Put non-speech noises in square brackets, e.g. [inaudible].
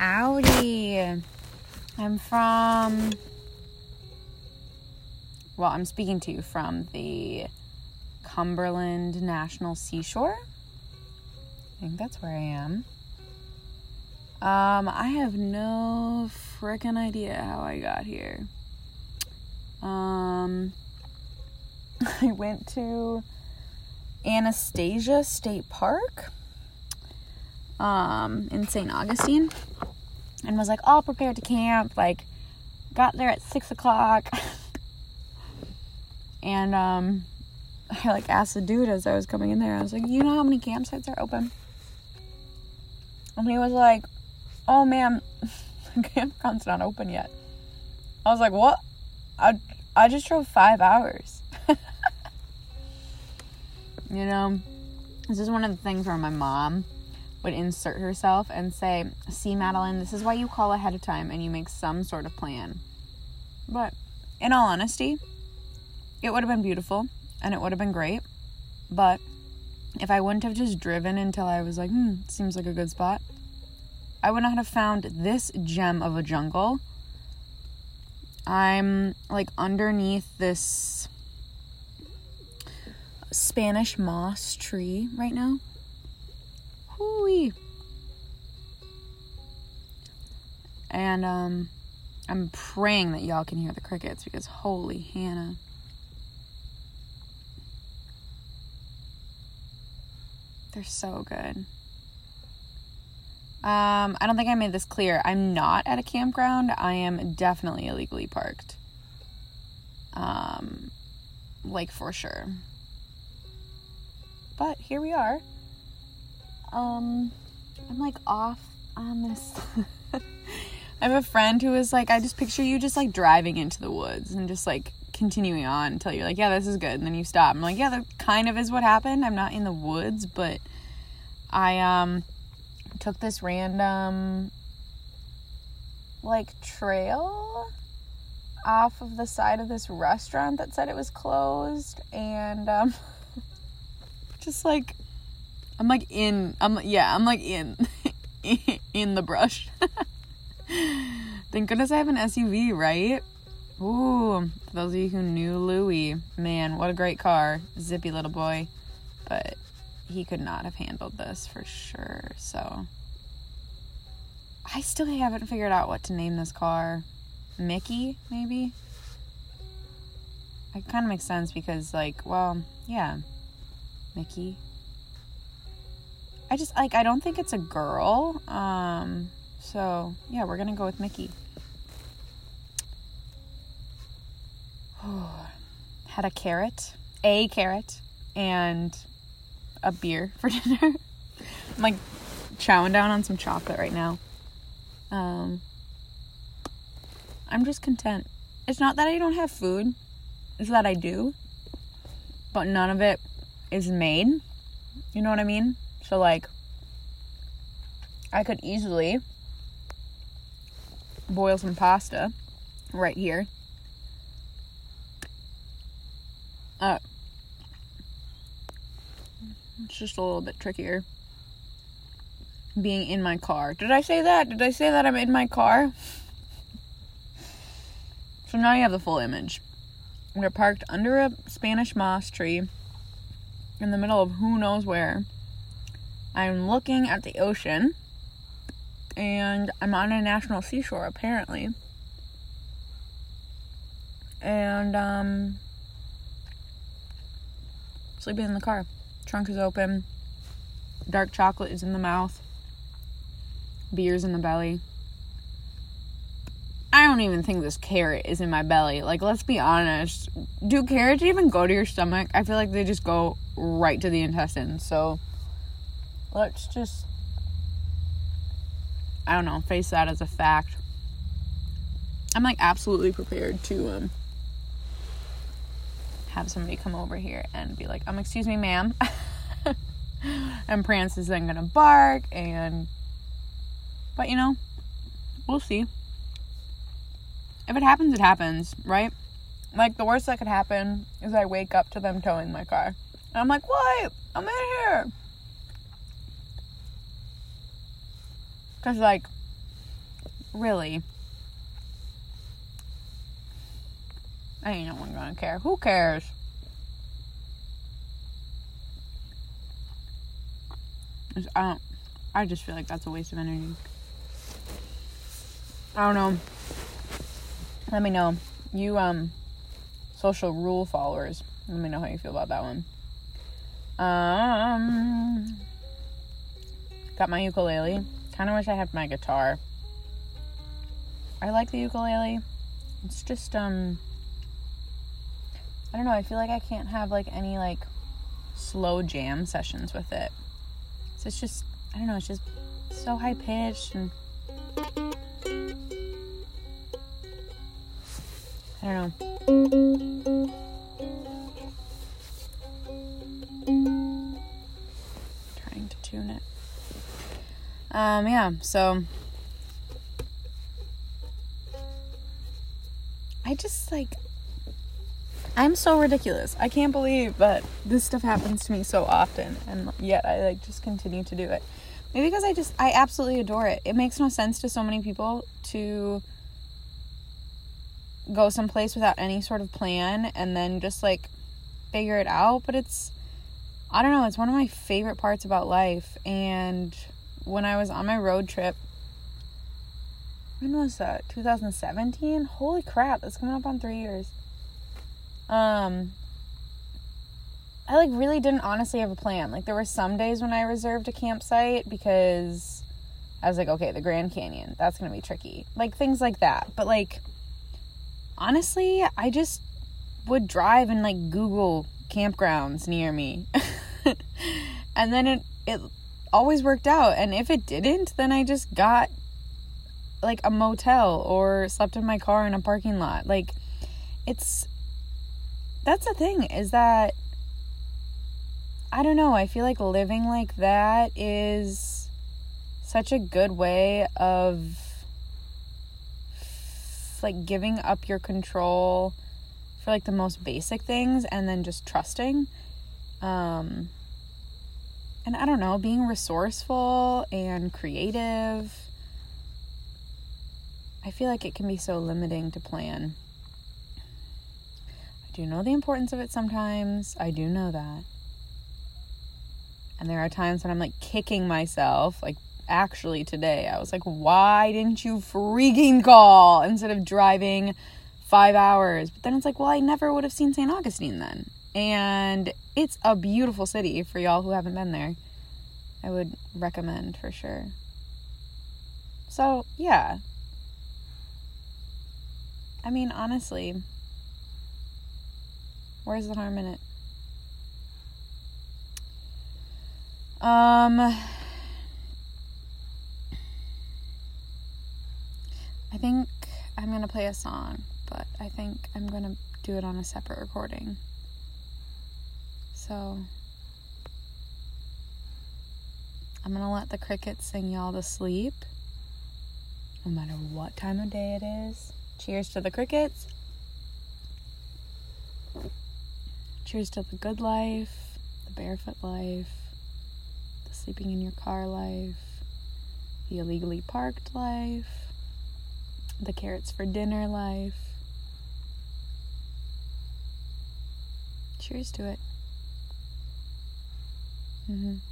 Howdy. I'm from. Well, I'm speaking to you from the Cumberland National Seashore. I think that's where I am. Um, I have no freaking idea how I got here. Um, [laughs] I went to Anastasia State Park um, in St. Augustine and was like all prepared to camp. Like, got there at six o'clock. [laughs] and um, I like asked the dude as I was coming in there, I was like, you know how many campsites are open? And he was like, oh man, [laughs] the campground's not open yet. I was like, what? I, I just drove five hours. [laughs] you know, this is one of the things where my mom would insert herself and say, See, Madeline, this is why you call ahead of time and you make some sort of plan. But in all honesty, it would have been beautiful and it would have been great. But if I wouldn't have just driven until I was like, hmm, seems like a good spot, I would not have found this gem of a jungle. I'm like underneath this Spanish moss tree right now. Hooey. And um I'm praying that y'all can hear the crickets because holy Hannah. They're so good. Um, I don't think I made this clear. I'm not at a campground. I am definitely illegally parked. Um, like for sure. But here we are. Um, I'm like off on this. [laughs] I have a friend who is like, I just picture you just like driving into the woods and just like continuing on until you're like, yeah, this is good. And then you stop. I'm like, yeah, that kind of is what happened. I'm not in the woods, but I, um, took this random like trail off of the side of this restaurant that said it was closed and um [laughs] just like I'm like in I'm yeah, I'm like in [laughs] in the brush. [laughs] Thank goodness I have an SUV, right? Ooh, for those of you who knew Louis, man, what a great car. Zippy little boy. But he could not have handled this for sure. So I still haven't figured out what to name this car. Mickey, maybe? It kind of makes sense because, like, well, yeah, Mickey. I just like I don't think it's a girl. Um, so yeah, we're gonna go with Mickey. [sighs] Had a carrot, a carrot, and a beer [laughs] for dinner. I'm like chowing down on some chocolate right now. Um, I'm just content. It's not that I don't have food, it's that I do, but none of it is made. You know what I mean? So, like, I could easily boil some pasta right here. Uh, it's just a little bit trickier being in my car. Did I say that? Did I say that I'm in my car? So now you have the full image. We're parked under a Spanish moss tree in the middle of who knows where. I'm looking at the ocean and I'm on a national seashore apparently. And um sleeping in the car. Trunk is open. Dark chocolate is in the mouth. Beers in the belly. I don't even think this carrot is in my belly. Like, let's be honest. Do carrots even go to your stomach? I feel like they just go right to the intestines. So, let's just, I don't know, face that as a fact. I'm like absolutely prepared to um, have somebody come over here and be like, um, excuse me, ma'am. [laughs] and Prance is then gonna bark and but you know, we'll see. If it happens, it happens, right? Like the worst that could happen is I wake up to them towing my car. And I'm like, what? I'm in here. Cause like really. Ain't no one gonna care. Who cares? I don't. I just feel like that's a waste of energy. I don't know. Let me know. You um social rule followers. Let me know how you feel about that one. Um got my ukulele. Kind of wish I had my guitar. I like the ukulele. It's just um I don't know, I feel like I can't have like any like slow jam sessions with it. So it's just I don't know, it's just so high pitched and I don't know. Trying to tune it. Um, yeah, so I just like I'm so ridiculous. I can't believe but this stuff happens to me so often and yet I like just continue to do it. Maybe because I just I absolutely adore it. It makes no sense to so many people to go someplace without any sort of plan and then just like figure it out, but it's I don't know, it's one of my favorite parts about life and when I was on my road trip when was that? 2017? Holy crap, that's coming up on 3 years. Um I like really didn't honestly have a plan. Like there were some days when I reserved a campsite because I was like, okay, the Grand Canyon, that's going to be tricky. Like things like that. But like honestly, I just would drive and like Google campgrounds near me. [laughs] and then it it always worked out. And if it didn't, then I just got like a motel or slept in my car in a parking lot. Like it's that's the thing is that I don't know, I feel like living like that is such a good way of like giving up your control for like the most basic things and then just trusting um and I don't know, being resourceful and creative. I feel like it can be so limiting to plan. I do know the importance of it sometimes. I do know that. And there are times when I'm like kicking myself, like actually today. I was like, why didn't you freaking call instead of driving five hours? But then it's like, well, I never would have seen St. Augustine then. And it's a beautiful city for y'all who haven't been there. I would recommend for sure. So, yeah. I mean, honestly, where's the harm in it? Um, I think I'm to play a song, but I think I'm to do it on a separate recording. So I'm going to let the crickets sing y'all to sleep, no matter what time of day it is. Cheers to the crickets. Cheers to the good life, the barefoot life, the sleeping in your car life, the illegally parked life the carrots for dinner life. Cheers to it. Mm-hmm.